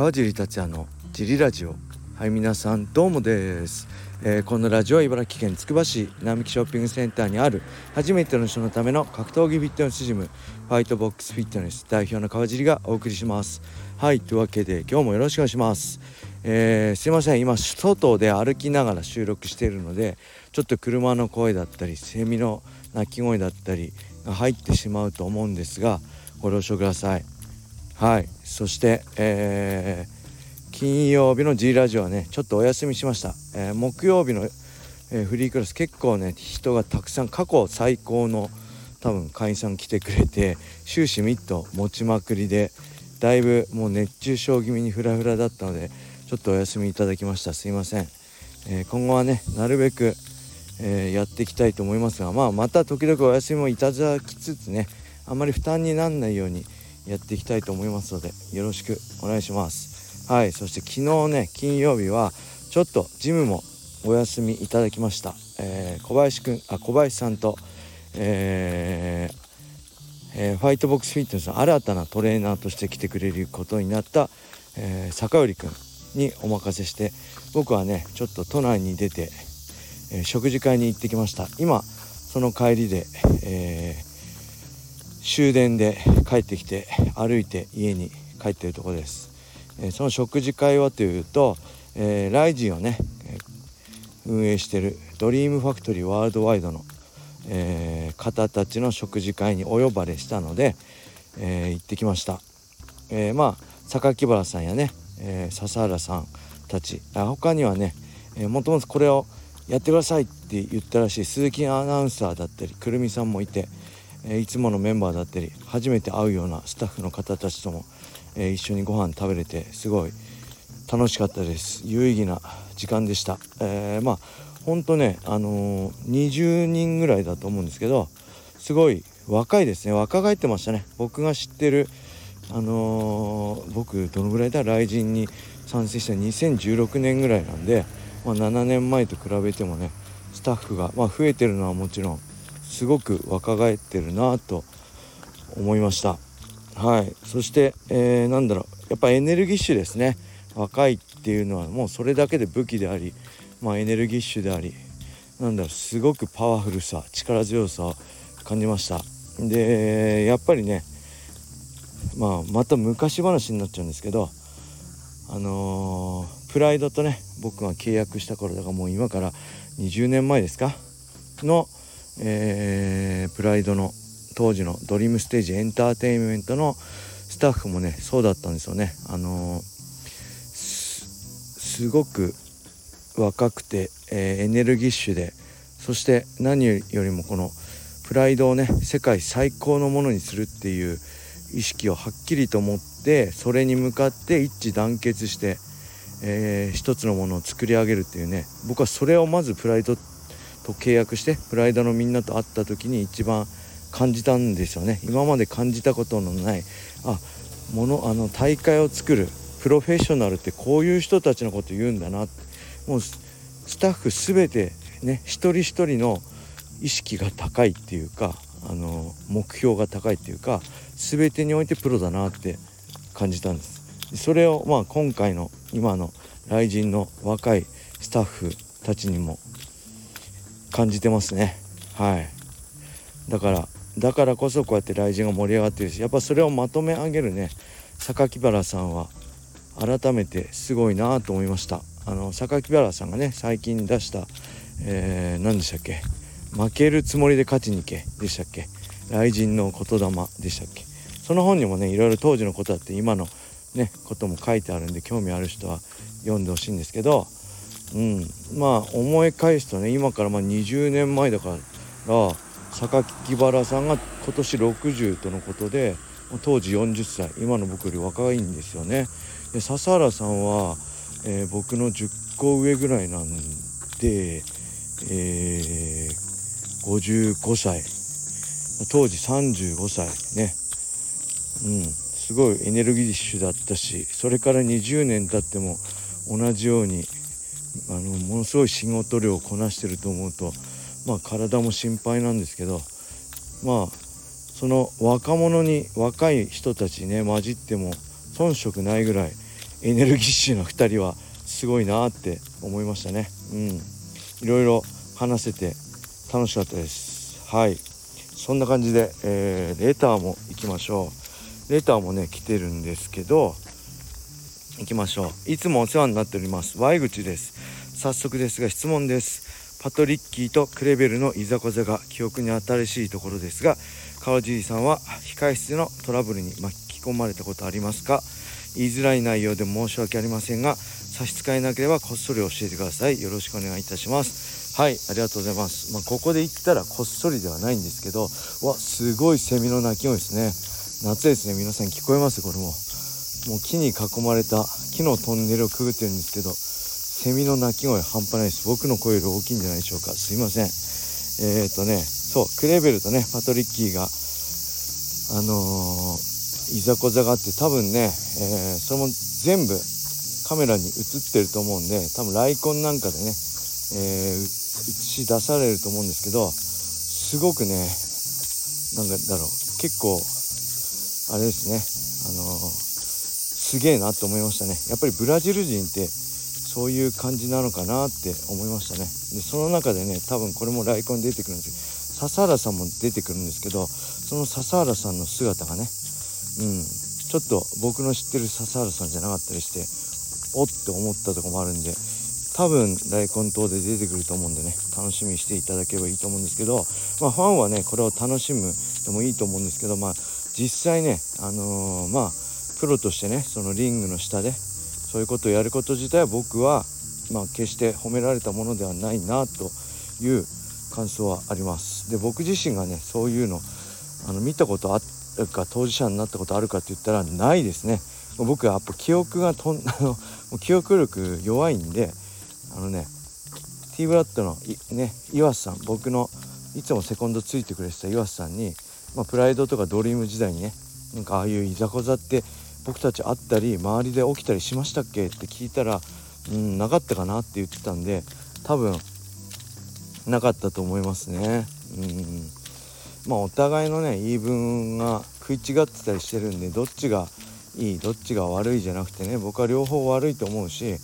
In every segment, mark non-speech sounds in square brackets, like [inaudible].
川尻達也のジリラジオ。はい皆さんどうもです、えー、このラジオは茨城県つくば市並木ショッピングセンターにある初めての人のための格闘技フィットネスジムファイトボックスフィットネス代表の川尻がお送りします。はいというわけで今日もよろしくお願いします。えー、すいません今外で歩きながら収録しているのでちょっと車の声だったりセミの鳴き声だったりが入ってしまうと思うんですがご了承ください。はい。そして、えー、金曜日の G ラジオはねちょっとお休みしました、えー、木曜日の、えー、フリークラス結構ね人がたくさん過去最高の多分会員さん来てくれて終始ミット持ちまくりでだいぶもう熱中症気味にフラフラだったのでちょっとお休みいただきました。すいません、え今後はねなるべく、えやっていきたいと思いますがまあまた時々お休みもいただきつつねあまり負担にならないようにやっていきたいと思いますのでよろしくお願いします。はいそして昨日ね金曜日はちょっとジムもお休みいただきました、えー、小林くんあ小林さんと、えーえー、ファイトボックスフィットネスの新たなトレーナーとして来てくれることになった、えー、坂寄くんにお任せして僕はねちょっと都内に出て、えー、食事会に行ってきました。今その帰りで、えー、終電で帰ってきて歩いて家に帰ってるとこです、えー、その食事会はというと、えー、ライジンをねえ運営してるドリームファクトリーワールドワイドの、え、方たちの食事会にお呼ばれしたので、え、行ってきました、え、まあ榊原さんやね、え、笹原さんたちあ他にはね、え、もともとこれをやってくださいって言ったらしい鈴木アナウンサーだったりくるみさんもいて、えいつものメンバーだったり初めて会うようなスタッフの方たちとも、え一緒にご飯食べれてすごい楽しかったです。有意義な時間でした、えー、まあほんとねあのー、20人ぐらいだと思うんですけどすごい若いですね。若返ってましたね。僕が知ってるあのー、僕どのぐらいだ？雷神に参戦した2016年ぐらいなんで、まあ、7年前と比べてもねスタッフが、まあ、増えてるのはもちろんすごく若返ってるなと思いました。はい。そして、えー、なんだろう。やっぱエネルギッシュですね。若いっていうのはもうそれだけで武器であり、まあ、エネルギッシュでありなんだろう。すごくパワフルさ力強さを感じました。でやっぱりねまあまた昔話になっちゃうんですけどあのー、プライドとね僕が契約した頃だからもう今から20年前ですか？のえー、プライドの当時のドリームステージエンターテインメントのスタッフもねそうだったんですよね。あのー、すごく若くて、えー、エネルギッシュでそして何よりもこのプライドをね世界最高のものにするっていう意識をはっきりと持ってそれに向かって一致団結して、えー、一つのものを作り上げるっていうね僕はそれをまずプライドってと契約してプライドのみんなと会った時に一番感じたんですよね。今まで感じたことのないあものあの大会を作るプロフェッショナルってこういう人たちのこと言うんだなもうスタッフ全てね一人一人の意識が高いっていうかあの目標が高いっていうか全てにおいてプロだなって感じたんです。それをまあ今回の今の雷神の若いスタッフたちにも感じてますね。はい。だからだからこそこうやって雷神が盛り上がってるしやっぱそれをまとめ上げるね榊原さんは改めてすごいなと思いました。あの榊原さんがね最近出した、えー、何でしたっけ？負けるつもりで勝ちに行けでしたっけ？雷神の言霊でしたっけ？その本にもねいろいろ当時のことだって今のねことも書いてあるんで興味ある人は読んでほしいんですけどうん。まあ思い返すとね今からま20年前だから榊原さんが今年60とのことで当時40歳今の僕より若いんですよね。で笹原さんは、えー、僕の10個上ぐらいなんで、えー、55歳。当時35歳ね。うん。すごいエネルギッシュだったしそれから20年経っても同じようにあのものすごい仕事量をこなしてると思うと、まあ、体も心配なんですけどまあその若者に若い人たちね混じっても遜色ないぐらいエネルギッシュな2人はすごいなって思いましたね。うん。いろいろ話せて楽しかったです。はい。そんな感じで、えー、レターも行きましょう。レターもね来てるんですけど行きましょう。いつもお世話になっております。Y 口です。早速ですが質問です。パトリッキーとクレベルのいざこざが記憶に新しいところですが川尻さんは控室のトラブルに巻き込まれたことありますか？言いづらい内容で申し訳ありませんが差し支えなければこっそり教えてください。よろしくお願いいたします。はいありがとうございます、まあ、ここで言ったらこっそりではないんですけどわすごいセミの鳴き声ですね。夏ですね。皆さん聞こえます？これも。もう木に囲まれた木のトンネルをくぐってるんですけどセミの鳴き声半端ないです。僕の声より大きいんじゃないでしょうか。すいません。えー、っとねそうクレーベルとねパトリッキーがあのー、いざこざがあって多分ね、えー、それも全部カメラに映ってると思うんで多分ライコンなんかでね、え、映し出されると思うんですけどすごくねなんだろう結構あれですね。あのすげえなって思いましたね。やっぱりブラジル人ってそういう感じなのかなって思いましたね。でその中でね多分これもライコン出てくるんですけど笹原さんも出てくるんですけどその笹原さんの姿がねうんちょっと僕の知ってる笹原さんじゃなかったりしておって思ったとこもあるんで多分大根島で出てくると思うんでね楽しみにしていただければいいと思うんですけどまあファンはねこれを楽しむでもいいと思うんですけどまあ実際ねあのー、まあプロとしてねそのリングの下でそういうことをやること自体は僕は、まあ、決して褒められたものではないなという感想はあります。で僕自身がねそういうのあの見たことあるか当事者になったことあるかって言ったらないですね。僕はやっぱ記憶がとん [laughs] あの記憶力弱いんであのね T ブラッドのね岩瀬さん僕のいつもセコンドついてくれてた岩瀬さんに、まあ、プライドとかドリーム時代にねなんかああいういざこざって僕たち会ったり周りで起きたりしましたっけ？って聞いたらうんなかったかなって言ってたんで多分なかったと思いますね。うん。まあお互いのね言い分が食い違ってたりしてるんでどっちがいいどっちが悪いじゃなくてね僕は両方悪いと思うし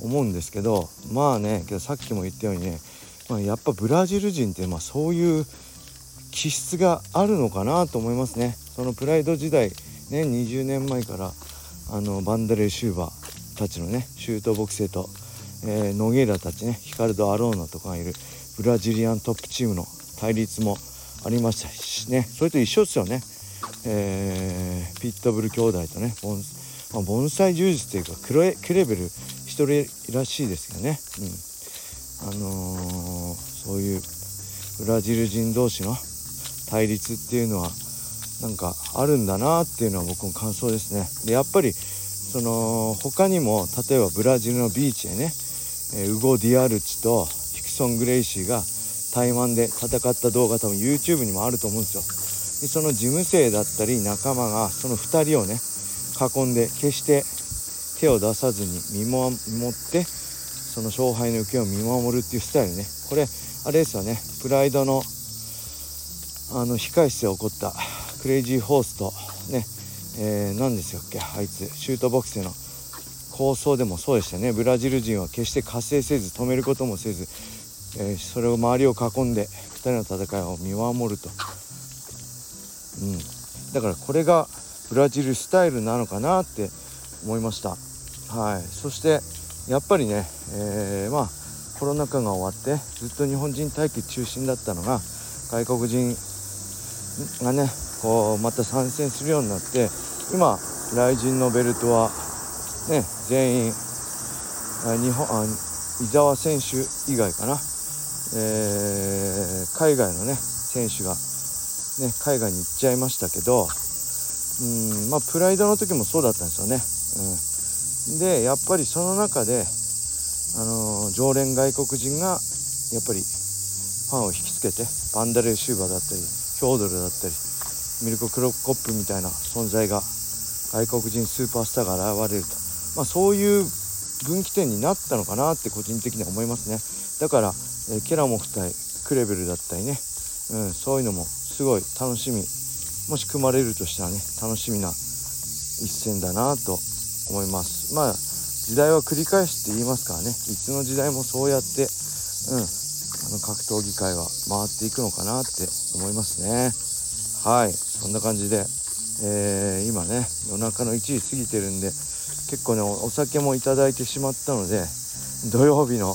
思うんですけどまあねけどさっきも言ったようにね、まあ、やっぱブラジル人ってまあそういう気質があるのかなと思いますね。そのプライド時代ね20年前からあのバンダレー・シューバーたちのねシュートボクセと、えー、ノゲーラたちねヒカルド・アローナとかがいるブラジリアントップチームの対立もありましたしねそれと一緒ですよね、えー、ピットブル兄弟とねボン,、まあ、盆栽柔術というかクレクレベル一人らしいですけどね、うん、あのー、そういうブラジル人同士の対立っていうのはなんかあるんだなっていうのは僕の感想ですね。でやっぱりその他にも例えばブラジルのビーチでね、えウゴ・ディアルチとヒクソン・グレイシーが対マンで戦った動画多分 YouTube にもあると思うんですよ。でその事務生だったり仲間がその2人をね囲んで決して手を出さずに見守ってその勝敗の行方を見守るっていうスタイルね。これあれですよね。プライドのあの控え室で起こったクレイジーホースとね、えー、何ですよっけあいつシュートボクスの。構想でもそうでしたね。ブラジル人は決して活性せず止めることもせず、えー、それを周りを囲んで2人の戦いを見守ると、うん、だからこれがブラジルスタイルなのかなって思いました。はい。そしてやっぱりね、えー、まあコロナ禍が終わってずっと日本人待機中心だったのが外国人がねまた参戦するようになって今雷神のベルトはね全員日本あ伊沢選手以外かな、えー、海外のね選手が、ね、海外に行っちゃいましたけどうんまあプライドの時もそうだったんですよね。うん、でやっぱりその中で、あのー、常連外国人がやっぱりファンを引きつけてバンダレー・シューバーだったりヒョードルだったりミルククロッコップみたいな存在が外国人スーパースターが現れると、まあ、そういう分岐点になったのかなって個人的には思いますね。だから、えケラモフ対クレベルだったりね、うん、そういうのもすごい楽しみ。もし組まれるとしたらね楽しみな一戦だなと思います。まあ時代は繰り返しって言いますからね。いつの時代もそうやってうんあの格闘技界は回っていくのかなって思いますね。はい。そんな感じで、えー、今ね夜中の1時過ぎてるんで結構ねお酒もいただいてしまったので土曜日の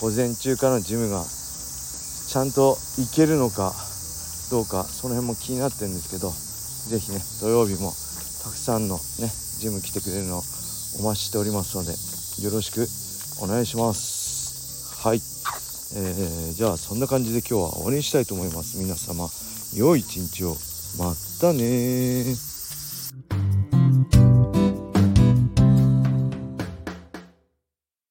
午前中からジムがちゃんと行けるのかどうかその辺も気になってるんですけど是非ね土曜日もたくさんのねジム来てくれるのをお待ちしておりますのでよろしくお願いします。はい、えー、じゃあそんな感じで今日は終わりにしたいと思います。皆様良い一日を。またね